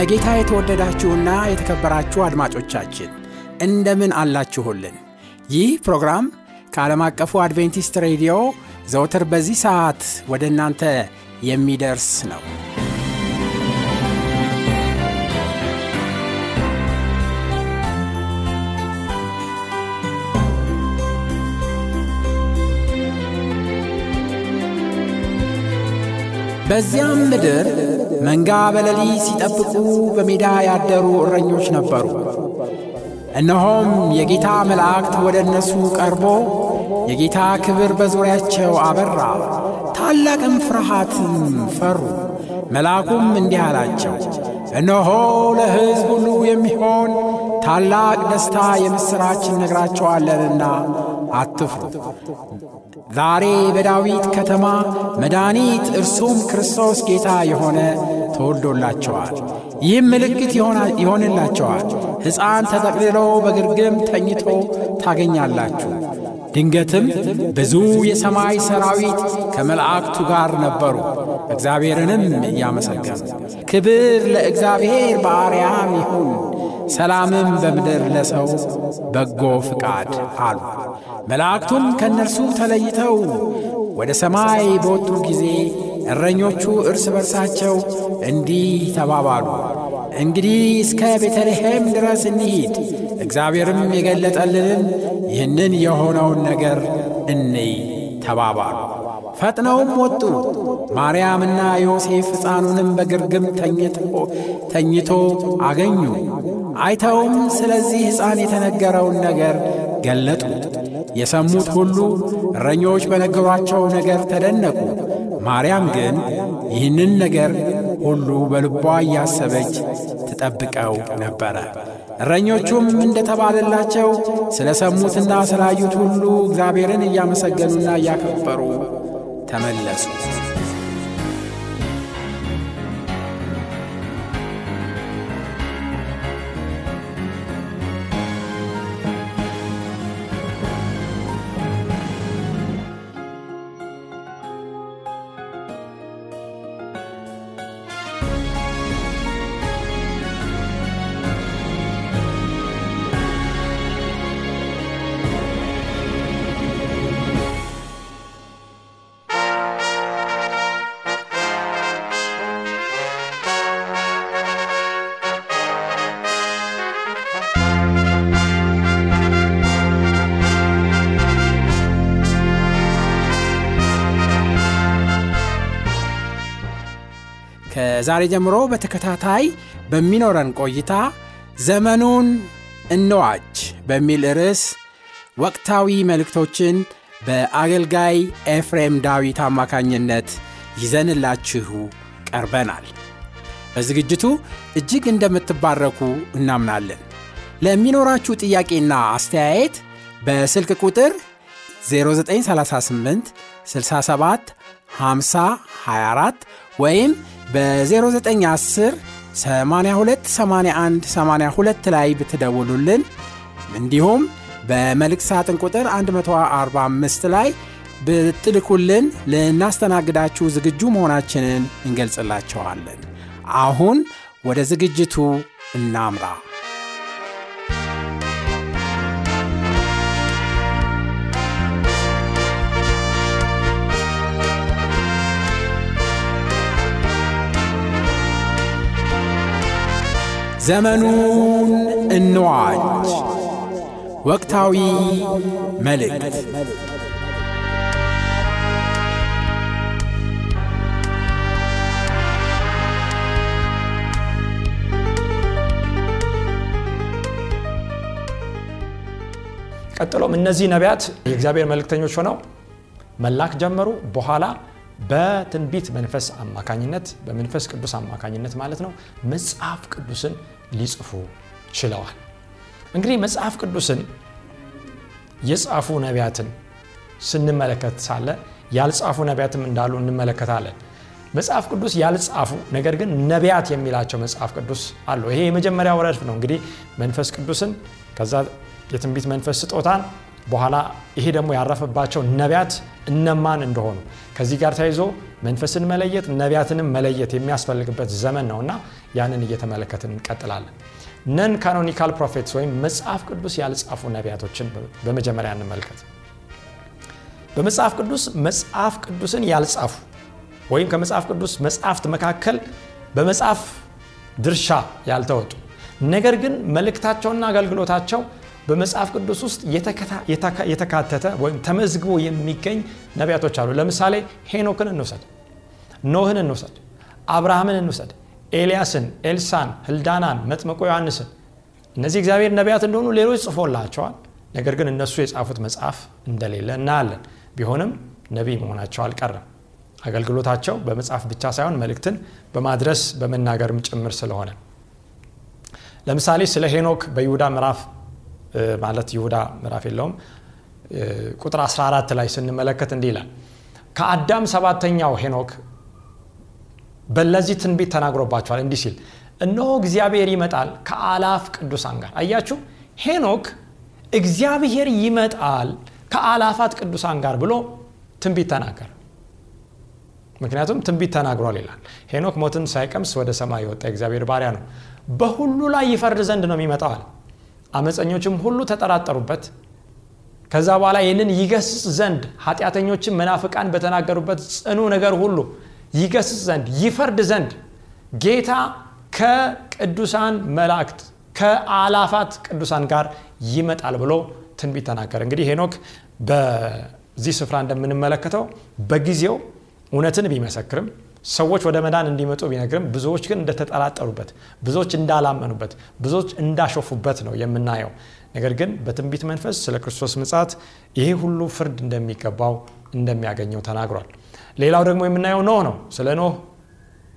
በጌታ የተወደዳችሁና የተከበራችሁ አድማጮቻችን እንደምን አላችሁልን? ይህ ፕሮግራም ከዓለም አቀፉ አድቬንቲስት ሬዲዮ ዘውትር በዚህ ሰዓት ወደ እናንተ የሚደርስ ነው። በዚያም ምድር መንጋ በሌሊት ሲጠብቁ በሜዳ ያደሩ እረኞች ነበሩ። እነሆም የጌታ መላእክት ወደ እነሱ ቀርቦ የጌታ ክብር በዙሪያቸው አበራ፣ ታላቅም ፍርሃትም ፈሩ። መልአኩም እንዲህ አላቸው፣ እነሆ ለሕዝብ ሁሉ የሚሆን ታላቅ ደስታ የምሥራች እነግራቸዋለንና አትፍሩ። ዛሬ በዳዊት ከተማ መድኃኒት እርሱም ክርስቶስ ጌታ የሆነ ተወልዶላቸዋል። ይህም ምልክት ይሆንላቸዋል፣ ሕፃን ተጠቅልሎ በግርግም ተኝቶ ታገኛላችሁ። ድንገትም ብዙ የሰማይ ሰራዊት ከመላእክቱ ጋር ነበሩ፣ እግዚአብሔርንም እያመሰገኑ ክብር ለእግዚአብሔር በአርያም ይሁን፣ ሰላምም በምድር ለሰው በጎ ፍቃድ አሉ። መላእክቱም ከእነርሱ ተለይተው ወደ ሰማይ በወጡ ጊዜ እረኞቹ እርስ በርሳቸው እንዲህ ተባባሉ፣ እንግዲህ እስከ ቤተልሔም ድረስ እንሂድ፣ እግዚአብሔርም የገለጠልንን ይህንን የሆነውን ነገር እንይ ተባባሉ። ፈጥነውም ወጡ። ማርያምና ዮሴፍ ሕፃኑንም በግርግም ተኝቶ አገኙ። አይተውም ስለዚህ ሕፃን የተነገረውን ነገር ገለጡ። የሰሙት ሁሉ እረኞች በነገሯቸው ነገር ተደነቁ። ማርያም ግን ይህንን ነገር ሁሉ በልቧ እያሰበች ትጠብቀው ነበረ። እረኞቹም እንደተባለላቸው ስለ ሰሙትና ስላዩት ሁሉ እግዚአብሔርን እያመሰገኑና እያከበሩ ተመለሱ። ከዛሬ ጀምሮ በተከታታይ በሚኖረን ቆይታ ዘመኑን እንዋጅ በሚል ርዕስ ወቅታዊ መልእክቶችን በአገልጋይ ኤፍሬም ዳዊት አማካኝነት ይዘንላችሁ ቀርበናል። በዝግጅቱ እጅግ እንደምትባረኩ እናምናለን። ለሚኖራችሁ ጥያቄና አስተያየት በስልክ ቁጥር 0938 67 50 24 ወይም በ0910 82 81 82 ላይ ብትደውሉልን እንዲሁም በመልእክት ሳጥን ቁጥር 145 ላይ ብትልኩልን ልናስተናግዳችሁ ዝግጁ መሆናችንን እንገልጽላቸዋለን። አሁን ወደ ዝግጅቱ እናምራ። ዘመኑን እንዋጅ ወቅታዊ መልእክት ቀጥሎም እነዚህ ነቢያት የእግዚአብሔር መልእክተኞች ሆነው መላክ ጀመሩ። በኋላ በትንቢት መንፈስ አማካኝነት በመንፈስ ቅዱስ አማካኝነት ማለት ነው መጽሐፍ ቅዱስን ሊጽፉ ችለዋል። እንግዲህ መጽሐፍ ቅዱስን የጻፉ ነቢያትን ስንመለከት ሳለ ያልጻፉ ነቢያትም እንዳሉ እንመለከታለን። መጽሐፍ ቅዱስ ያልጻፉ ነገር ግን ነቢያት የሚላቸው መጽሐፍ ቅዱስ አሉ። ይሄ የመጀመሪያው ረድፍ ነው። እንግዲህ መንፈስ ቅዱስን ከዛ የትንቢት መንፈስ ስጦታን በኋላ ይሄ ደግሞ ያረፈባቸው ነቢያት እነማን እንደሆኑ ከዚህ ጋር ተያይዞ መንፈስን መለየት ነቢያትንም መለየት የሚያስፈልግበት ዘመን ነው እና ያንን እየተመለከትን እንቀጥላለን። non canonical prophets ወይም መጽሐፍ ቅዱስ ያልጻፉ ነቢያቶችን በመጀመሪያ እንመልከት። በመጽሐፍ ቅዱስ መጽሐፍ ቅዱስን ያልጻፉ ወይም ከመጽሐፍ ቅዱስ መጽሐፍት መካከል በመጽሐፍ ድርሻ ያልተወጡ ነገር ግን መልእክታቸውና አገልግሎታቸው በመጽሐፍ ቅዱስ ውስጥ የተካተተ ወይም ተመዝግቦ የሚገኝ ነቢያቶች አሉ። ለምሳሌ ሄኖክን እንውሰድ፣ ኖህን እንውሰድ፣ አብርሃምን እንውሰድ፣ ኤልያስን፣ ኤልሳን፣ ህልዳናን፣ መጥምቆ ዮሐንስን። እነዚህ እግዚአብሔር ነቢያት እንደሆኑ ሌሎች ጽፎላቸዋል። ነገር ግን እነሱ የጻፉት መጽሐፍ እንደሌለ እናያለን። ቢሆንም ነቢይ መሆናቸው አልቀረም። አገልግሎታቸው በመጽሐፍ ብቻ ሳይሆን መልእክትን በማድረስ በመናገርም ጭምር ስለሆነ ለምሳሌ ስለ ሄኖክ በይሁዳ ምዕራፍ ማለት ይሁዳ ምዕራፍ የለውም። ቁጥር 14 ላይ ስንመለከት እንዲህ ይላል። ከአዳም ሰባተኛው ሄኖክ በለዚህ ትንቢት ተናግሮባቸዋል። እንዲህ ሲል እነሆ እግዚአብሔር ይመጣል ከአላፍ ቅዱሳን ጋር። አያችሁ? ሄኖክ እግዚአብሔር ይመጣል ከአላፋት ቅዱሳን ጋር ብሎ ትንቢት ተናገረ። ምክንያቱም ትንቢት ተናግሯል ይላል። ሄኖክ ሞትን ሳይቀምስ ወደ ሰማይ የወጣ እግዚአብሔር ባሪያ ነው። በሁሉ ላይ ይፈርድ ዘንድ ነው የሚመጣዋል አመፀኞችም ሁሉ ተጠራጠሩበት። ከዛ በኋላ ይህንን ይገስጽ ዘንድ ኃጢአተኞችን መናፍቃን በተናገሩበት ጽኑ ነገር ሁሉ ይገስጽ ዘንድ ይፈርድ ዘንድ ጌታ ከቅዱሳን መላእክት ከአላፋት ቅዱሳን ጋር ይመጣል ብሎ ትንቢት ተናገረ። እንግዲህ ሄኖክ በዚህ ስፍራ እንደምንመለከተው በጊዜው እውነትን ቢመሰክርም ሰዎች ወደ መዳን እንዲመጡ ቢነግርም ብዙዎች ግን እንደተጠራጠሩበት ብዙዎች እንዳላመኑበት ብዙዎች እንዳሾፉበት ነው የምናየው። ነገር ግን በትንቢት መንፈስ ስለ ክርስቶስ ምጻት ይሄ ሁሉ ፍርድ እንደሚገባው እንደሚያገኘው ተናግሯል። ሌላው ደግሞ የምናየው ኖህ ነው። ስለ ኖህ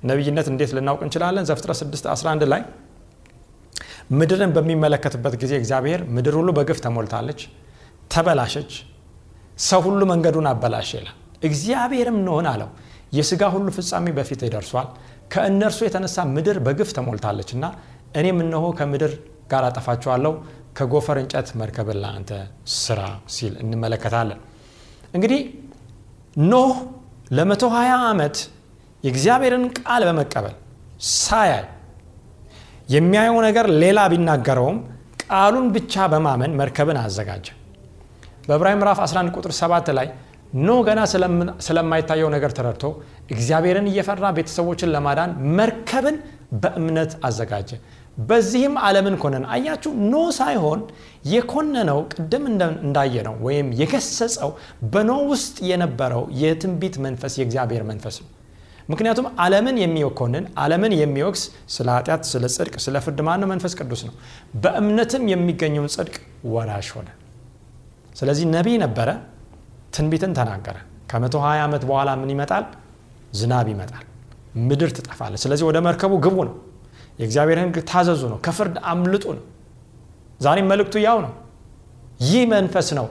ነቢይነት እንዴት ልናውቅ እንችላለን? ዘፍጥረት 6 11 ላይ ምድርን በሚመለከትበት ጊዜ እግዚአብሔር ምድር ሁሉ በግፍ ተሞልታለች ተበላሸች ሰው ሁሉ መንገዱን አበላሸ ይላል። እግዚአብሔርም ኖህን አለው የስጋ ሁሉ ፍጻሜ በፊት ይደርሷል ከእነርሱ የተነሳ ምድር በግፍ ተሞልታለች እና እኔም እነሆ ከምድር ጋር አጠፋችኋለሁ። ከጎፈር እንጨት መርከብን ለአንተ ስራ ሲል እንመለከታለን። እንግዲህ ኖህ ለመቶ 20 ዓመት የእግዚአብሔርን ቃል በመቀበል ሳያይ የሚያየው ነገር ሌላ ቢናገረውም ቃሉን ብቻ በማመን መርከብን አዘጋጀ። በዕብራውያን ምዕራፍ 11 ቁጥር 7 ላይ ኖኅ ገና ስለማይታየው ነገር ተረድቶ እግዚአብሔርን እየፈራ ቤተሰቦችን ለማዳን መርከብን በእምነት አዘጋጀ። በዚህም ዓለምን ኮነነ። አያችሁ ኖኅ ሳይሆን የኮነነው ቅድም እንዳየነው ወይም የገሰጸው በኖኅ ውስጥ የነበረው የትንቢት መንፈስ የእግዚአብሔር መንፈስ ነው። ምክንያቱም ዓለምን የሚኮንን ዓለምን የሚወቅስ ስለ ኃጢአት ስለ ጽድቅ ስለ ፍርድ ማነው? መንፈስ ቅዱስ ነው። በእምነትም የሚገኘውን ጽድቅ ወራሽ ሆነ። ስለዚህ ነቢይ ነበረ ትንቢትን ተናገረ። ከመቶ 20 ዓመት በኋላ ምን ይመጣል? ዝናብ ይመጣል ምድር ትጠፋለች። ስለዚህ ወደ መርከቡ ግቡ ነው። የእግዚአብሔርን ህግ ታዘዙ ነው ከፍርድ አምልጡ ነው። ዛሬም መልእክቱ ያው ነው። ይህ መንፈስ ነው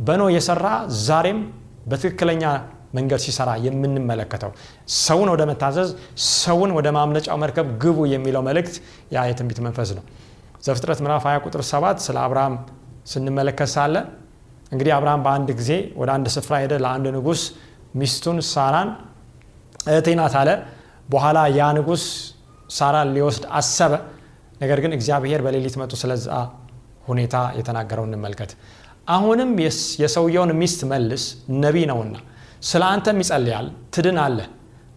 በኖ የሰራ ዛሬም በትክክለኛ መንገድ ሲሰራ የምንመለከተው። ሰውን ወደ መታዘዝ ሰውን ወደ ማምለጫው መርከብ ግቡ የሚለው መልእክት ያ የትንቢት መንፈስ ነው። ዘፍጥረት ምዕራፍ 20 ቁጥር 7 ስለ አብርሃም ስንመለከት ሳለ እንግዲህ አብርሃም በአንድ ጊዜ ወደ አንድ ስፍራ ሄደ። ለአንድ ንጉስ ሚስቱን ሳራን እህቴ አለ። በኋላ ያ ንጉስ ሳራን ሊወስድ አሰበ። ነገር ግን እግዚአብሔር በሌሊት መጡ ስለዛ ሁኔታ የተናገረው እንመልከት። አሁንም የሰውየውን ሚስት መልስ ነቢ ነውና ስለ አንተም ይጸልያል ትድን አለ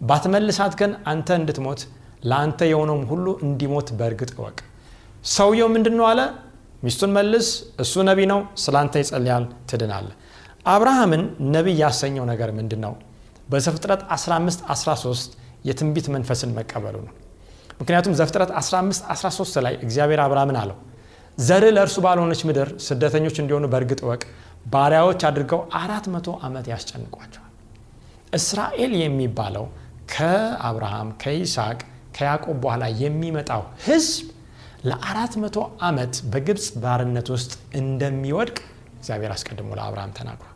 ባትመልሳት ግን አንተ እንድትሞት ለአንተ የሆነውም ሁሉ እንዲሞት በእርግጥ እወቅ። ሰውየው ምንድን ነው አለ ሚስቱን መልስ እሱ ነቢ ነው ስለ አንተ ይጸልያል ትድናለ አብርሃምን ነቢይ ያሰኘው ነገር ምንድን ነው በዘፍጥረት 15 13 የትንቢት መንፈስን መቀበሉ ነው። ምክንያቱም ዘፍጥረት 15 13 ላይ እግዚአብሔር አብርሃምን አለው ዘር ለእርሱ ባልሆነች ምድር ስደተኞች እንዲሆኑ በእርግጥ ወቅ ባሪያዎች አድርገው አራት መቶ ዓመት ያስጨንቋቸዋል። እስራኤል የሚባለው ከአብርሃም ከይስሐቅ ከያዕቆብ በኋላ የሚመጣው ህዝብ ለአራት መቶ ዓመት በግብፅ ባርነት ውስጥ እንደሚወድቅ እግዚአብሔር አስቀድሞ ለአብርሃም ተናግሯል።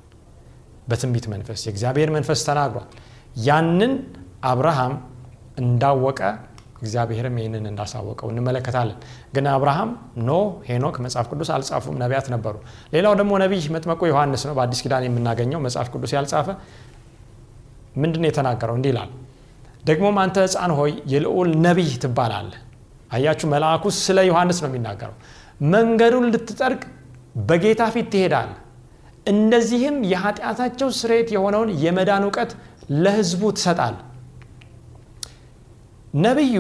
በትንቢት መንፈስ የእግዚአብሔር መንፈስ ተናግሯል። ያንን አብርሃም እንዳወቀ እግዚአብሔርም ይህንን እንዳሳወቀው እንመለከታለን። ግን አብርሃም ኖህ ሄኖክ መጽሐፍ ቅዱስ አልጻፉም ነቢያት ነበሩ። ሌላው ደግሞ ነቢይ መጥመቁ ዮሐንስ ነው። በአዲስ ኪዳን የምናገኘው መጽሐፍ ቅዱስ ያልጻፈ ምንድን የተናገረው? እንዲህ ይላል። ደግሞም አንተ ህፃን ሆይ የልዑል ነቢይ ትባላለህ አያችሁ መልአኩ ስለ ዮሐንስ ነው የሚናገረው። መንገዱን ልትጠርግ በጌታ ፊት ትሄዳል እንደዚህም የኃጢአታቸው ስርየት የሆነውን የመዳን እውቀት ለህዝቡ ትሰጣል ነቢዩ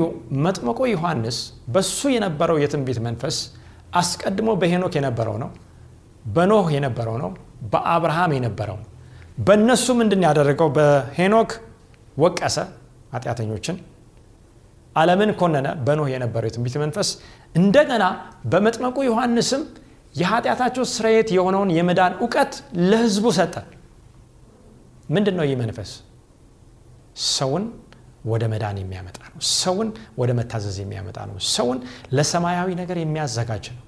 መጥመቆ ዮሐንስ በሱ የነበረው የትንቢት መንፈስ አስቀድሞ በሄኖክ የነበረው ነው በኖህ የነበረው ነው በአብርሃም የነበረው ነው። በእነሱ ምንድን ያደረገው? በሄኖክ ወቀሰ ኃጢአተኞችን ዓለምን ኮነነ በኖህ የነበረው የትንቢት መንፈስ እንደገና በመጥመቁ ዮሐንስም የኃጢአታቸው ስርየት የሆነውን የመዳን እውቀት ለህዝቡ ሰጠ። ምንድን ነው ይህ መንፈስ? ሰውን ወደ መዳን የሚያመጣ ነው። ሰውን ወደ መታዘዝ የሚያመጣ ነው። ሰውን ለሰማያዊ ነገር የሚያዘጋጅ ነው።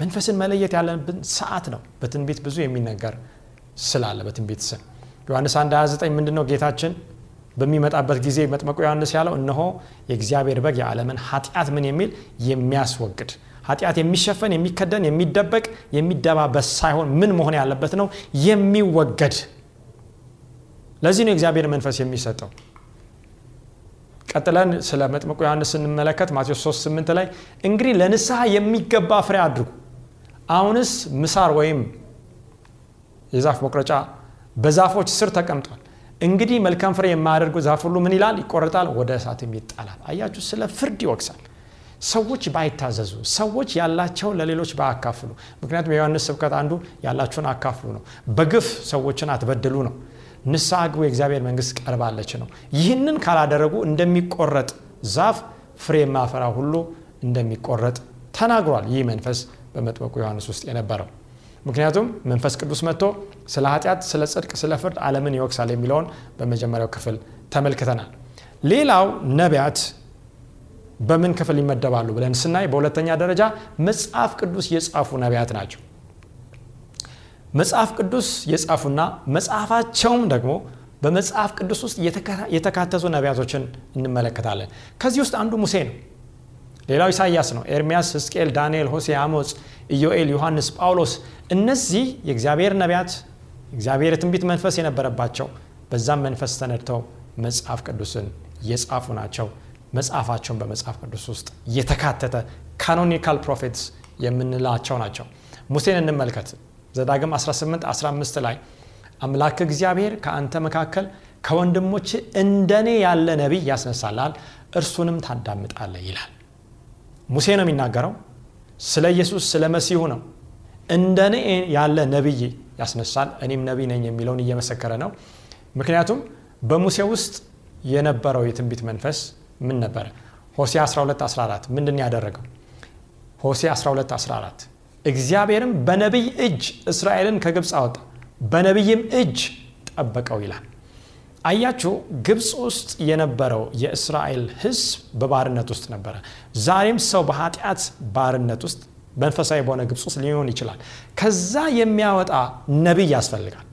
መንፈስን መለየት ያለብን ሰዓት ነው። በትንቢት ብዙ የሚነገር ስላለ በትንቢት ስም ዮሐንስ 1 29 ምንድን ነው ጌታችን በሚመጣበት ጊዜ መጥመቁ ዮሐንስ ያለው እነሆ የእግዚአብሔር በግ የዓለምን ኃጢአት ምን የሚል የሚያስወግድ ኃጢአት የሚሸፈን የሚከደን የሚደበቅ የሚደባበስ ሳይሆን ምን መሆን ያለበት ነው? የሚወገድ። ለዚህ ነው የእግዚአብሔር መንፈስ የሚሰጠው። ቀጥለን ስለ መጥምቁ ዮሐንስ ስንመለከት ማቴዎስ 3 8 ላይ እንግዲህ ለንስሐ የሚገባ ፍሬ አድርጉ። አሁንስ ምሳር ወይም የዛፍ መቁረጫ በዛፎች ስር ተቀምጧል እንግዲህ መልካም ፍሬ የማያደርጉ ዛፍ ሁሉ ምን ይላል? ይቆረጣል ወደ እሳትም ይጣላል። አያችሁ ስለ ፍርድ ይወቅሳል። ሰዎች ባይታዘዙ ሰዎች ያላቸው ለሌሎች ባያካፍሉ። ምክንያቱም የዮሐንስ ስብከት አንዱ ያላችሁን አካፍሉ ነው። በግፍ ሰዎችን አትበድሉ ነው። ንስሐ ግቡ የእግዚአብሔር መንግስት ቀርባለች ነው። ይህንን ካላደረጉ እንደሚቆረጥ ዛፍ ፍሬ የማፈራ ሁሉ እንደሚቆረጥ ተናግሯል። ይህ መንፈስ በመጥመቁ ዮሐንስ ውስጥ የነበረው ምክንያቱም መንፈስ ቅዱስ መጥቶ ስለ ኃጢአት ስለ ጽድቅ ስለ ፍርድ አለምን ይወቅሳል የሚለውን በመጀመሪያው ክፍል ተመልክተናል። ሌላው ነቢያት በምን ክፍል ይመደባሉ ብለን ስናይ በሁለተኛ ደረጃ መጽሐፍ ቅዱስ የጻፉ ነቢያት ናቸው። መጽሐፍ ቅዱስ የጻፉና መጽሐፋቸውም ደግሞ በመጽሐፍ ቅዱስ ውስጥ የተካተቱ ነቢያቶችን እንመለከታለን። ከዚህ ውስጥ አንዱ ሙሴ ነው ሌላው ኢሳያስ ነው። ኤርሚያስ ህዝቅኤል ዳንኤል ሆሴ አሞፅ ኢዮኤል ዮሐንስ ጳውሎስ እነዚህ የእግዚአብሔር ነቢያት እግዚአብሔር የትንቢት መንፈስ የነበረባቸው በዛም መንፈስ ተነድተው መጽሐፍ ቅዱስን የጻፉ ናቸው። መጽሐፋቸውን በመጽሐፍ ቅዱስ ውስጥ የተካተተ canonical prophets የምንላቸው ናቸው። ሙሴን እንመልከት። ዘዳግም 18 15 ላይ አምላክ እግዚአብሔር ከአንተ መካከል ከወንድሞች እንደኔ ያለ ነቢይ ያስነሳላል እርሱንም ታዳምጣለህ ይላል ሙሴ ነው የሚናገረው? ስለ ኢየሱስ ስለ መሲሁ ነው። እንደኔ ያለ ነቢይ ያስነሳል እኔም ነቢይ ነኝ የሚለውን እየመሰከረ ነው። ምክንያቱም በሙሴ ውስጥ የነበረው የትንቢት መንፈስ ምን ነበረ ሆሴ 12 14 ምንድን ያደረገው? ሆሴ 12 14 እግዚአብሔርም በነቢይ እጅ እስራኤልን ከግብፅ አወጣ በነቢይም እጅ ጠበቀው ይላል አያችሁ ግብፅ ውስጥ የነበረው የእስራኤል ህዝብ በባርነት ውስጥ ነበረ። ዛሬም ሰው በኃጢአት ባርነት ውስጥ መንፈሳዊ በሆነ ግብፅ ውስጥ ሊሆን ይችላል። ከዛ የሚያወጣ ነቢይ ያስፈልጋል።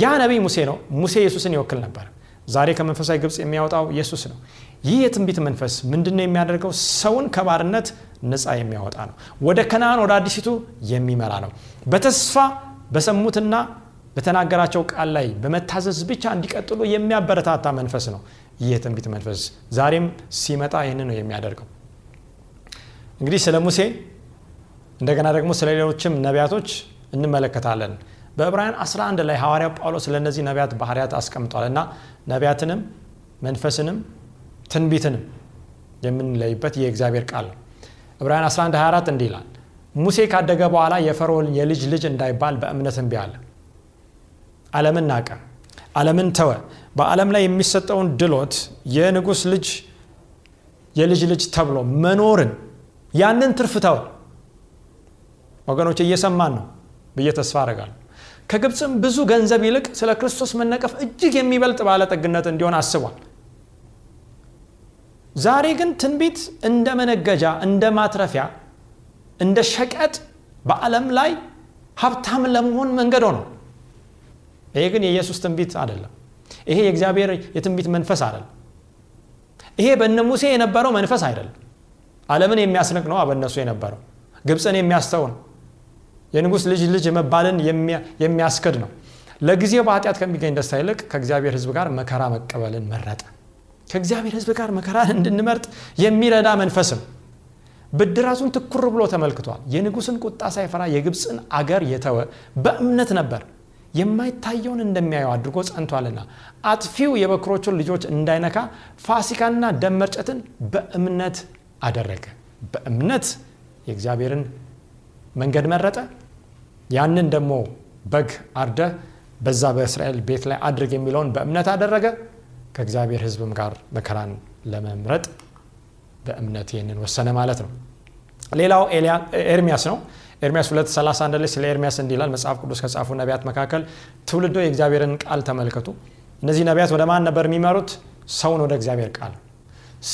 ያ ነቢይ ሙሴ ነው። ሙሴ ኢየሱስን ይወክል ነበር። ዛሬ ከመንፈሳዊ ግብፅ የሚያወጣው ኢየሱስ ነው። ይህ የትንቢት መንፈስ ምንድነው የሚያደርገው? ሰውን ከባርነት ነፃ የሚያወጣ ነው። ወደ ከነአን ወደ አዲሲቱ የሚመራ ነው። በተስፋ በሰሙትና በተናገራቸው ቃል ላይ በመታዘዝ ብቻ እንዲቀጥሉ የሚያበረታታ መንፈስ ነው ይህ የትንቢት መንፈስ። ዛሬም ሲመጣ ይህን ነው የሚያደርገው። እንግዲህ ስለ ሙሴ እንደገና ደግሞ ስለ ሌሎችም ነቢያቶች እንመለከታለን። በዕብራውያን 11 ላይ ሐዋርያው ጳውሎስ ስለእነዚህ ነቢያት ባህርያት አስቀምጧል እና ነቢያትንም መንፈስንም ትንቢትንም የምንለይበት የእግዚአብሔር ቃል ነው። ዕብራውያን 11 24 እንዲህ ይላል ሙሴ ካደገ በኋላ የፈርዖን የልጅ ልጅ እንዳይባል በእምነት እምቢ አለ ዓለምን ናቀ ዓለምን ተወ። በዓለም ላይ የሚሰጠውን ድሎት የንጉሥ ልጅ የልጅ ልጅ ተብሎ መኖርን ያንን ትርፍ ወገኖች እየሰማን ነው ብዬ ተስፋ አደርጋለሁ። ከግብፅም ብዙ ገንዘብ ይልቅ ስለ ክርስቶስ መነቀፍ እጅግ የሚበልጥ ባለጠግነት እንዲሆን አስቧል። ዛሬ ግን ትንቢት እንደ መነገጃ እንደ ማትረፊያ እንደ ሸቀጥ በዓለም ላይ ሀብታም ለመሆን መንገድ ነው ይሄ ግን የኢየሱስ ትንቢት አይደለም። ይሄ የእግዚአብሔር የትንቢት መንፈስ አይደለም። ይሄ በእነ ሙሴ የነበረው መንፈስ አይደለም። ዓለምን የሚያስንቅ ነው በእነሱ የነበረው። ግብፅን የሚያስተው ነው የንጉሥ ልጅ ልጅ መባልን የሚያስክድ ነው። ለጊዜው በኃጢአት ከሚገኝ ደስታ ይልቅ ከእግዚአብሔር ህዝብ ጋር መከራ መቀበልን መረጠ። ከእግዚአብሔር ህዝብ ጋር መከራን እንድንመርጥ የሚረዳ መንፈስም ብድራቱን ትኩር ብሎ ተመልክቷል። የንጉሥን ቁጣ ሳይፈራ የግብፅን አገር የተወ በእምነት ነበር የማይታየውን እንደሚያየው አድርጎ ጸንቷልና አጥፊው የበክሮቹን ልጆች እንዳይነካ ፋሲካና ደም መርጨትን በእምነት አደረገ። በእምነት የእግዚአብሔርን መንገድ መረጠ። ያንን ደግሞ በግ አርደ በዛ በእስራኤል ቤት ላይ አድርግ የሚለውን በእምነት አደረገ። ከእግዚአብሔር ህዝብም ጋር መከራን ለመምረጥ በእምነት ይህንን ወሰነ ማለት ነው። ሌላው ኤርሚያስ ነው ኤርሚያስ 231 ላይ ስለ ኤርሚያስ እንዲላል መጽሐፍ ቅዱስ ከጻፉ ነቢያት መካከል ትውልዶ የእግዚአብሔርን ቃል ተመልከቱ። እነዚህ ነቢያት ወደ ማን ነበር የሚመሩት? ሰውን ወደ እግዚአብሔር ቃል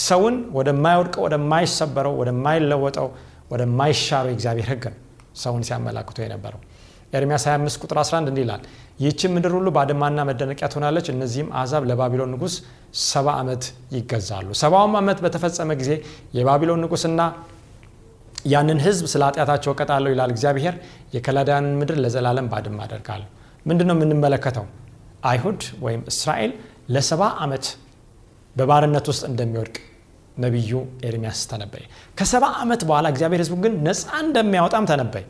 ሰውን ወደማይወድቀው ወደማይሰበረው ወደማይለወጠው ወደማይሻረው የእግዚአብሔር ህግ ነው ሰውን ሲያመላክቶ የነበረው። ኤርሚያስ 25 ቁጥር 11 እንዲህ ይላል ይህችን ምድር ሁሉ ባድማና መደነቂያ ትሆናለች። እነዚህም አሕዛብ ለባቢሎን ንጉስ ሰባ ዓመት ይገዛሉ። ሰባውም ዓመት በተፈጸመ ጊዜ የባቢሎን ንጉስና ያንን ህዝብ ስለ ኃጢአታቸው እቀጣለሁ ይላል እግዚአብሔር። የከላዳያንን ምድር ለዘላለም ባድማ አደርጋለሁ። ምንድን ነው የምንመለከተው? አይሁድ ወይም እስራኤል ለሰባ ዓመት በባርነት ውስጥ እንደሚወድቅ ነቢዩ ኤርሚያስ ተነበየ። ከሰባ ዓመት በኋላ እግዚአብሔር ህዝቡ ግን ነፃ እንደሚያወጣም ተነበየ።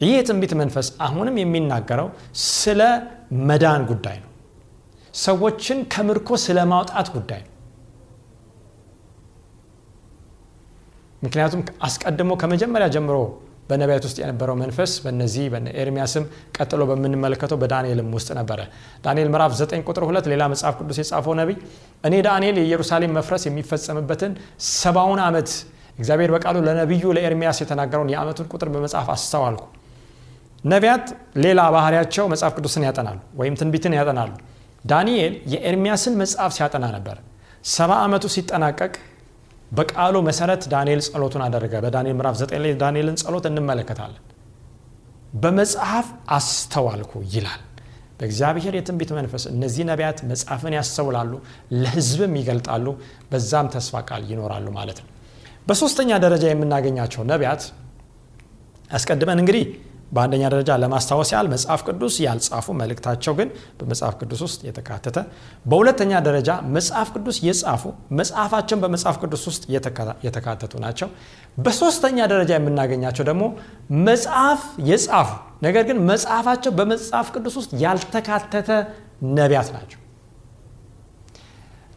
ይህ የትንቢት መንፈስ አሁንም የሚናገረው ስለ መዳን ጉዳይ ነው። ሰዎችን ከምርኮ ስለ ማውጣት ጉዳይ ነው ምክንያቱም አስቀድሞ ከመጀመሪያ ጀምሮ በነቢያት ውስጥ የነበረው መንፈስ በነዚህ ኤርሚያስም ቀጥሎ በምንመለከተው በዳንኤልም ውስጥ ነበረ። ዳንኤል ምዕራፍ 9 ቁጥር 2 ሌላ መጽሐፍ ቅዱስ የጻፈው ነቢይ እኔ ዳንኤል የኢየሩሳሌም መፍረስ የሚፈጸምበትን ሰባውን ዓመት እግዚአብሔር በቃሉ ለነቢዩ ለኤርሚያስ የተናገረውን የዓመቱን ቁጥር በመጽሐፍ አስተዋልኩ። ነቢያት ሌላ ባህሪያቸው መጽሐፍ ቅዱስን ያጠናሉ ወይም ትንቢትን ያጠናሉ። ዳንኤል የኤርሚያስን መጽሐፍ ሲያጠና ነበር። ሰባ ዓመቱ ሲጠናቀቅ በቃሉ መሰረት ዳንኤል ጸሎቱን አደረገ። በዳንኤል ምዕራፍ 9 ላይ ዳንኤልን ጸሎት እንመለከታለን። በመጽሐፍ አስተዋልኩ ይላል። በእግዚአብሔር የትንቢት መንፈስ እነዚህ ነቢያት መጽሐፍን ያስተውላሉ ለህዝብም ይገልጣሉ በዛም ተስፋ ቃል ይኖራሉ ማለት ነው። በሶስተኛ ደረጃ የምናገኛቸው ነቢያት አስቀድመን እንግዲህ በአንደኛ ደረጃ ለማስታወስ ያህል መጽሐፍ ቅዱስ ያልጻፉ መልእክታቸው ግን በመጽሐፍ ቅዱስ ውስጥ የተካተተ በሁለተኛ ደረጃ መጽሐፍ ቅዱስ የጻፉ መጽሐፋቸውን በመጽሐፍ ቅዱስ ውስጥ የተካተቱ ናቸው። በሶስተኛ ደረጃ የምናገኛቸው ደግሞ መጽሐፍ የጻፉ ነገር ግን መጽሐፋቸው በመጽሐፍ ቅዱስ ውስጥ ያልተካተተ ነቢያት ናቸው።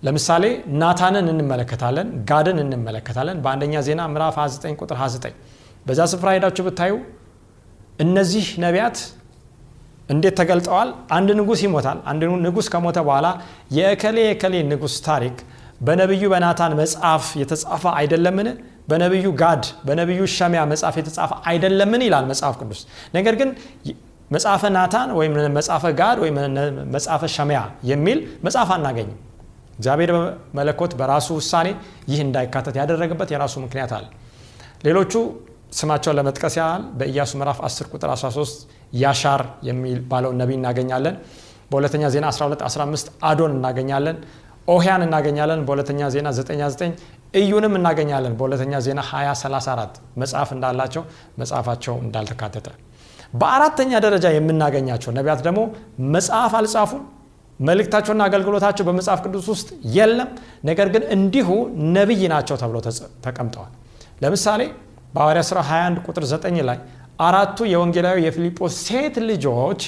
ለምሳሌ ናታንን እንመለከታለን ጋድን እንመለከታለን። በአንደኛ ዜና ምዕራፍ 29 ቁጥር 29 በዛ ስፍራ ሄዳችሁ ብታዩ እነዚህ ነቢያት እንዴት ተገልጠዋል? አንድ ንጉስ ይሞታል። አንድ ንጉስ ከሞተ በኋላ የእከሌ የከሌ ንጉስ ታሪክ በነቢዩ በናታን መጽሐፍ የተጻፈ አይደለምን? በነቢዩ ጋድ በነቢዩ ሸሚያ መጽሐፍ የተጻፈ አይደለምን? ይላል መጽሐፍ ቅዱስ። ነገር ግን መጽሐፈ ናታን ወይም መጽሐፈ ጋድ ወይም መጽሐፈ ሸማያ የሚል መጽሐፍ አናገኝም። እግዚአብሔር መለኮት በራሱ ውሳኔ ይህ እንዳይካተት ያደረገበት የራሱ ምክንያት አለ። ሌሎቹ ስማቸውን ለመጥቀስ ያህል በኢያሱ ምዕራፍ 10 ቁጥር 13 ያሻር የሚባለውን ነቢይ እናገኛለን። በሁለተኛ ዜና 12 15 አዶን እናገኛለን። ኦህያን እናገኛለን። በሁለተኛ ዜና 99 እዩንም እናገኛለን። በሁለተኛ ዜና 2034 መጽሐፍ እንዳላቸው መጽሐፋቸው እንዳልተካተተ። በአራተኛ ደረጃ የምናገኛቸው ነቢያት ደግሞ መጽሐፍ አልጻፉም መልእክታቸውና አገልግሎታቸው በመጽሐፍ ቅዱስ ውስጥ የለም። ነገር ግን እንዲሁ ነቢይ ናቸው ተብለው ተቀምጠዋል። ለምሳሌ በሐዋርያ ሥራ 21 ቁጥር 9 ላይ አራቱ የወንጌላዊ የፊልጶስ ሴት ልጆች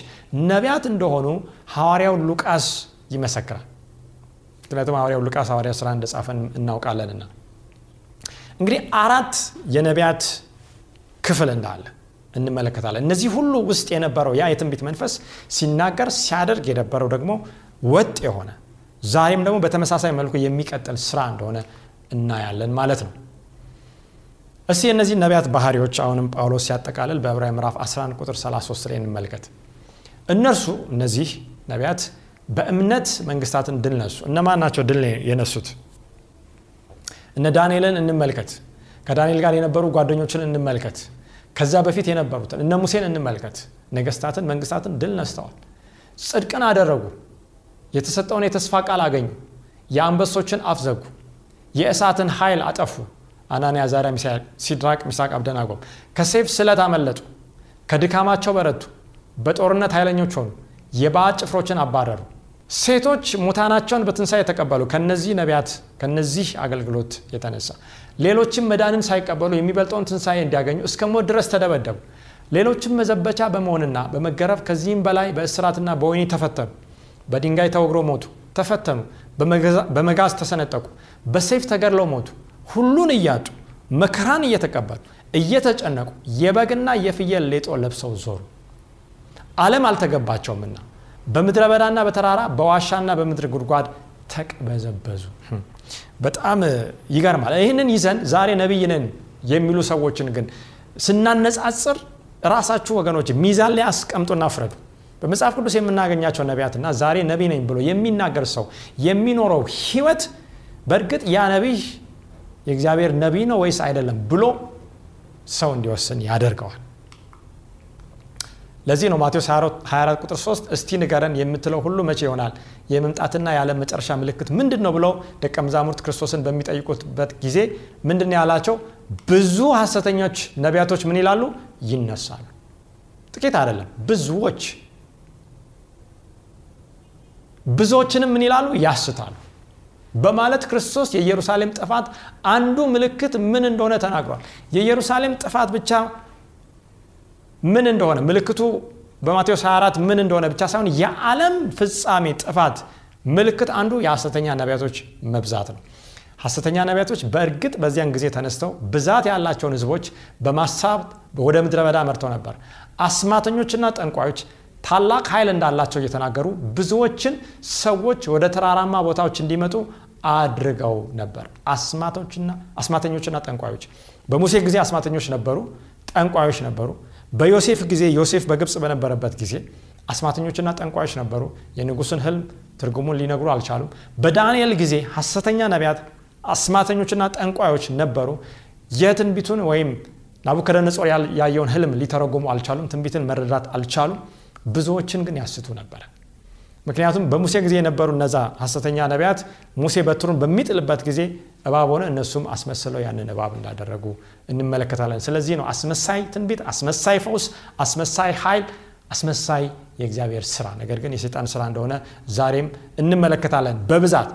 ነቢያት እንደሆኑ ሐዋርያው ሉቃስ ይመሰክራል። ምክንያቱም ሐዋርያው ሉቃስ ሐዋርያ ሥራ እንደጻፈን እናውቃለንና። እንግዲህ አራት የነቢያት ክፍል እንዳለ እንመለከታለን። እነዚህ ሁሉ ውስጥ የነበረው ያ የትንቢት መንፈስ ሲናገር ሲያደርግ የነበረው ደግሞ ወጥ የሆነ ዛሬም ደግሞ በተመሳሳይ መልኩ የሚቀጥል ስራ እንደሆነ እናያለን ማለት ነው እስቲ የእነዚህ ነቢያት ባህሪዎች አሁንም ጳውሎስ ሲያጠቃልል በዕብራዊ ምዕራፍ 11 ቁጥር 33 ላይ እንመልከት። እነርሱ እነዚህ ነቢያት በእምነት መንግስታትን ድል ነሱ። እነማን ናቸው ድል የነሱት? እነ ዳንኤልን እንመልከት። ከዳንኤል ጋር የነበሩ ጓደኞችን እንመልከት። ከዛ በፊት የነበሩትን እነ ሙሴን እንመልከት። ነገስታትን፣ መንግስታትን ድል ነስተዋል። ጽድቅን አደረጉ። የተሰጠውን የተስፋ ቃል አገኙ። የአንበሶችን አፍ ዘጉ። የእሳትን ኃይል አጠፉ። አናንያ፣ አዛርያ፣ ሲድራቅ፣ ሚሳቅ፣ አብደናጎም ከሴፍ ስለት አመለጡ። ከድካማቸው በረቱ። በጦርነት ኃይለኞች ሆኑ። የባዕድ ጭፍሮችን አባረሩ። ሴቶች ሙታናቸውን በትንሣኤ የተቀበሉ ከነዚህ ነቢያት ከነዚህ አገልግሎት የተነሳ ሌሎችም መዳንን ሳይቀበሉ የሚበልጠውን ትንሣኤ እንዲያገኙ እስከ ሞት ድረስ ተደበደቡ። ሌሎችም መዘበቻ በመሆንና በመገረፍ ከዚህም በላይ በእስራትና በወህኒ ተፈተኑ። በድንጋይ ተወግሮ ሞቱ፣ ተፈተኑ። በመጋዝ ተሰነጠቁ፣ በሰይፍ ተገድለው ሞቱ። ሁሉን እያጡ መከራን እየተቀበሉ እየተጨነቁ የበግና የፍየል ሌጦ ለብሰው ዞሩ። ዓለም አልተገባቸውምና በምድረ በዳና በተራራ በዋሻና በምድር ጉድጓድ ተቅበዘበዙ። በጣም ይገርማል። ይህንን ይዘን ዛሬ ነቢይ የሚሉ ሰዎችን ግን ስናነጻጽር ራሳችሁ ወገኖች ሚዛን ላይ አስቀምጡና ፍረዱ። በመጽሐፍ ቅዱስ የምናገኛቸው ነቢያትና ዛሬ ነቢይ ነኝ ብሎ የሚናገር ሰው የሚኖረው ህይወት በእርግጥ ያ ነቢይ የእግዚአብሔር ነቢይ ነው ወይስ አይደለም ብሎ ሰው እንዲወስን ያደርገዋል። ለዚህ ነው ማቴዎስ 24 ቁጥር 3 እስቲ ንገረን የምትለው ሁሉ መቼ ይሆናል? የመምጣትና የዓለም መጨረሻ ምልክት ምንድን ነው ብለው ደቀ መዛሙርት ክርስቶስን በሚጠይቁበት ጊዜ ምንድን ያላቸው? ብዙ ሐሰተኞች ነቢያቶች ምን ይላሉ? ይነሳሉ። ጥቂት አይደለም፣ ብዙዎች ብዙዎችንም ምን ይላሉ? ያስታሉ በማለት ክርስቶስ የኢየሩሳሌም ጥፋት አንዱ ምልክት ምን እንደሆነ ተናግሯል። የኢየሩሳሌም ጥፋት ብቻ ምን እንደሆነ ምልክቱ በማቴዎስ 24 ምን እንደሆነ ብቻ ሳይሆን የዓለም ፍጻሜ ጥፋት ምልክት አንዱ የሐሰተኛ ነቢያቶች መብዛት ነው። ሐሰተኛ ነቢያቶች በእርግጥ በዚያን ጊዜ ተነስተው ብዛት ያላቸውን ሕዝቦች በማሳብ ወደ ምድረ በዳ መርተው ነበር። አስማተኞችና ጠንቋዮች ታላቅ ኃይል እንዳላቸው እየተናገሩ ብዙዎችን ሰዎች ወደ ተራራማ ቦታዎች እንዲመጡ አድርገው ነበር። አስማተኞችና ጠንቋዮች በሙሴ ጊዜ አስማተኞች ነበሩ፣ ጠንቋዮች ነበሩ። በዮሴፍ ጊዜ ዮሴፍ በግብፅ በነበረበት ጊዜ አስማተኞችና ጠንቋዮች ነበሩ። የንጉሥን ህልም ትርጉሙን ሊነግሩ አልቻሉም። በዳንኤል ጊዜ ሐሰተኛ ነቢያት፣ አስማተኞችና ጠንቋዮች ነበሩ። የትንቢቱን ወይም ናቡከደነጾር ያየውን ህልም ሊተረጉሙ አልቻሉም። ትንቢትን መረዳት አልቻሉም። ብዙዎችን ግን ያስቱ ነበረ። ምክንያቱም በሙሴ ጊዜ የነበሩ እነዛ ሐሰተኛ ነቢያት ሙሴ በትሩን በሚጥልበት ጊዜ እባብ ሆነ፣ እነሱም አስመስለው ያንን እባብ እንዳደረጉ እንመለከታለን። ስለዚህ ነው አስመሳይ ትንቢት፣ አስመሳይ ፈውስ፣ አስመሳይ ኃይል፣ አስመሳይ የእግዚአብሔር ስራ፣ ነገር ግን የሰይጣን ስራ እንደሆነ ዛሬም እንመለከታለን በብዛት።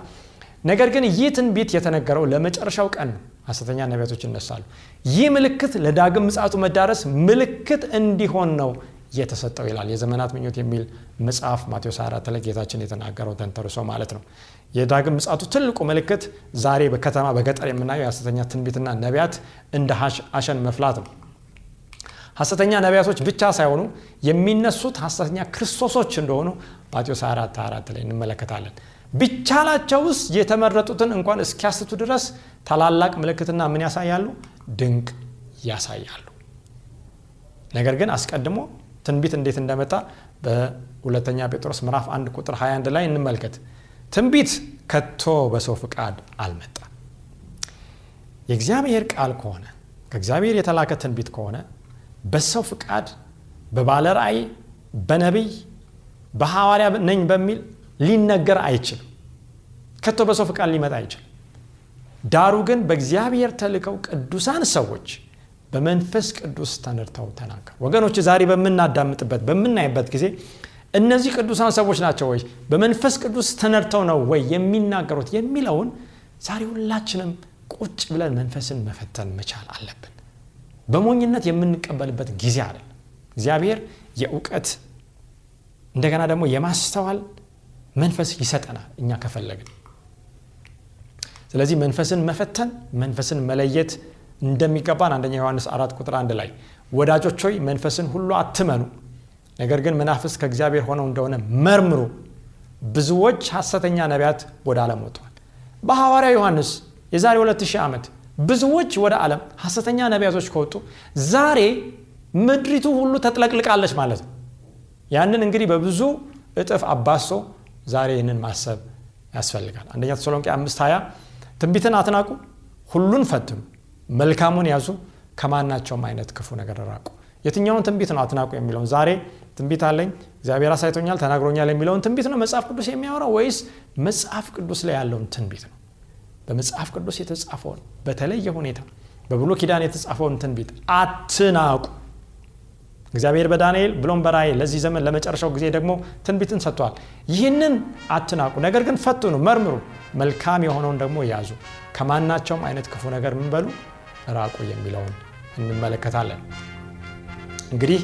ነገር ግን ይህ ትንቢት የተነገረው ለመጨረሻው ቀን ነው። ሐሰተኛ ነቢያቶች ይነሳሉ። ይህ ምልክት ለዳግም ምጽአቱ መዳረስ ምልክት እንዲሆን ነው የተሰጠው ይላል የዘመናት ምኞት የሚል መጽሐፍ ማቴዎስ 24 ላይ ጌታችን የተናገረው ተንተርሶ ማለት ነው። የዳግም ምጽአቱ ትልቁ ምልክት ዛሬ በከተማ በገጠር የምናየው የሐሰተኛ ትንቢትና ነቢያት እንደ አሸን መፍላት ነው። ሐሰተኛ ነቢያቶች ብቻ ሳይሆኑ የሚነሱት ሐሰተኛ ክርስቶሶች እንደሆኑ ማቴዎስ 24 24 ላይ እንመለከታለን። ቢቻላቸውስ የተመረጡትን እንኳን እስኪያስቱ ድረስ ታላላቅ ምልክትና ምን ያሳያሉ? ድንቅ ያሳያሉ። ነገር ግን አስቀድሞ ትንቢት እንዴት እንደመጣ በሁለተኛ ጴጥሮስ ምዕራፍ 1 ቁጥር 21 ላይ እንመልከት። ትንቢት ከቶ በሰው ፍቃድ አልመጣም። የእግዚአብሔር ቃል ከሆነ ከእግዚአብሔር የተላከ ትንቢት ከሆነ በሰው ፍቃድ በባለ ራእይ፣ በነቢይ፣ በሐዋርያ ነኝ በሚል ሊነገር አይችልም። ከቶ በሰው ፍቃድ ሊመጣ አይችልም። ዳሩ ግን በእግዚአብሔር ተልከው ቅዱሳን ሰዎች በመንፈስ ቅዱስ ተነድተው ተናገሩ። ወገኖች ዛሬ በምናዳምጥበት በምናይበት ጊዜ እነዚህ ቅዱሳን ሰዎች ናቸው ወይ በመንፈስ ቅዱስ ተነድተው ነው ወይ የሚናገሩት የሚለውን ዛሬ ሁላችንም ቁጭ ብለን መንፈስን መፈተን መቻል አለብን። በሞኝነት የምንቀበልበት ጊዜ አይደለም። እግዚአብሔር የእውቀት እንደገና ደግሞ የማስተዋል መንፈስ ይሰጠናል እኛ ከፈለግን። ስለዚህ መንፈስን መፈተን መንፈስን መለየት እንደሚገባን አንደኛ ዮሐንስ አራት ቁጥር አንድ ላይ ወዳጆች ሆይ መንፈስን ሁሉ አትመኑ፣ ነገር ግን መናፍስት ከእግዚአብሔር ሆነው እንደሆነ መርምሩ፣ ብዙዎች ሐሰተኛ ነቢያት ወደ ዓለም ወጥተዋል። በሐዋርያ ዮሐንስ የዛሬ 2000 ዓመት ብዙዎች ወደ ዓለም ሐሰተኛ ነቢያቶች ከወጡ ዛሬ ምድሪቱ ሁሉ ተጥለቅልቃለች ማለት ነው። ያንን እንግዲህ በብዙ እጥፍ አባሶ ዛሬ ይህንን ማሰብ ያስፈልጋል። አንደኛ ተሰሎንቄ አምስት ሀያ ትንቢትን አትናቁ ሁሉን ፈትኑ መልካሙን ያዙ ከማናቸውም አይነት ክፉ ነገር ራቁ። የትኛውን ትንቢት ነው አትናቁ የሚለውን? ዛሬ ትንቢት አለኝ እግዚአብሔር አሳይቶኛል ተናግሮኛል የሚለውን ትንቢት ነው መጽሐፍ ቅዱስ የሚያወራው ወይስ መጽሐፍ ቅዱስ ላይ ያለውን ትንቢት ነው? በመጽሐፍ ቅዱስ የተጻፈውን በተለየ ሁኔታ በብሎ ኪዳን የተጻፈውን ትንቢት አትናቁ። እግዚአብሔር በዳንኤል ብሎም በራእይ ለዚህ ዘመን ለመጨረሻው ጊዜ ደግሞ ትንቢትን ሰጥቷል። ይህንን አትናቁ ነገር ግን ፈትኑ መርምሩ። መልካም የሆነውን ደግሞ ያዙ ከማናቸውም አይነት ክፉ ነገር ምንበሉ ራቁ የሚለውን እንመለከታለን። እንግዲህ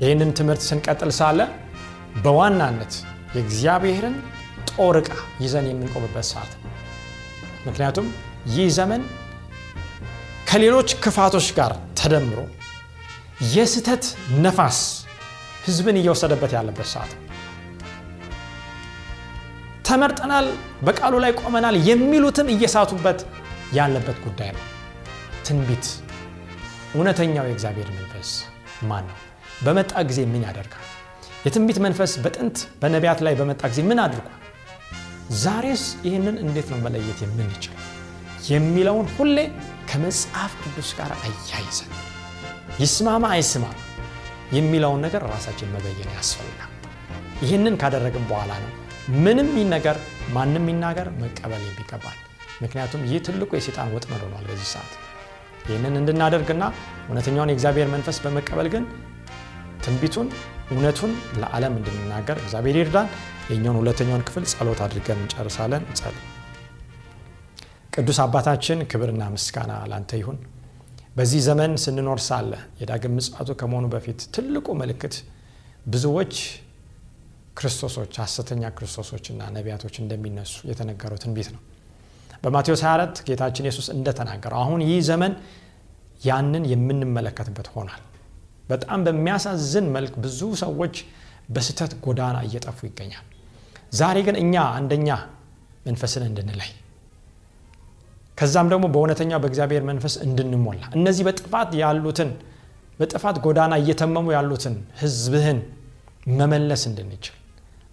ይህንን ትምህርት ስንቀጥል ሳለ በዋናነት የእግዚአብሔርን ጦር ዕቃ ይዘን የምንቆምበት ሰዓት ምክንያቱም ይህ ዘመን ከሌሎች ክፋቶች ጋር ተደምሮ የስተት ነፋስ ህዝብን እየወሰደበት ያለበት ሰዓት ተመርጠናል በቃሉ ላይ ቆመናል የሚሉትም እየሳቱበት ያለበት ጉዳይ ነው። ትንቢት እውነተኛው የእግዚአብሔር መንፈስ ማን ነው? በመጣ ጊዜ ምን ያደርጋል? የትንቢት መንፈስ በጥንት በነቢያት ላይ በመጣ ጊዜ ምን አድርጓል? ዛሬስ ይህንን እንዴት ነው መለየት የምንችል የሚለውን ሁሌ ከመጽሐፍ ቅዱስ ጋር አያይዘን ይስማማ አይስማማ የሚለውን ነገር ራሳችን መበየን ያስፈልጋል። ይህንን ካደረግን በኋላ ነው ምንም ይነገር ማንም ይናገር መቀበል የሚገባል ምክንያቱም ይህ ትልቁ የሴጣን ወጥመድ ሆኗል በዚህ ሰዓት። ይህንን እንድናደርግና እውነተኛውን የእግዚአብሔር መንፈስ በመቀበል ግን ትንቢቱን እውነቱን ለዓለም እንድንናገር እግዚአብሔር ይርዳን። የኛውን ሁለተኛውን ክፍል ጸሎት አድርገን እንጨርሳለን። እንጸል ቅዱስ አባታችን ክብርና ምስጋና ላንተ ይሁን። በዚህ ዘመን ስንኖር ሳለ የዳግም ምጽአቱ ከመሆኑ በፊት ትልቁ ምልክት ብዙዎች ክርስቶሶች ሐሰተኛ ክርስቶሶችና ነቢያቶች እንደሚነሱ የተነገረው ትንቢት ነው በማቴዎስ 24 ጌታችን ኢየሱስ እንደተናገረው አሁን ይህ ዘመን ያንን የምንመለከትበት ሆኗል። በጣም በሚያሳዝን መልክ ብዙ ሰዎች በስተት ጎዳና እየጠፉ ይገኛል። ዛሬ ግን እኛ አንደኛ መንፈስን እንድንለይ ከዛም ደግሞ በእውነተኛ በእግዚአብሔር መንፈስ እንድንሞላ እነዚህ በጥፋት ያሉትን በጥፋት ጎዳና እየተመሙ ያሉትን ህዝብህን መመለስ እንድንችል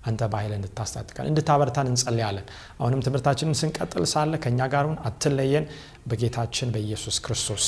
አንተ በኃይል እንድታስታጥቀን እንድታበረታን እንጸልያለን። አሁንም ትምህርታችንን ስንቀጥል ሳለ ከእኛ ጋርሁን አትለየን። በጌታችን በኢየሱስ ክርስቶስ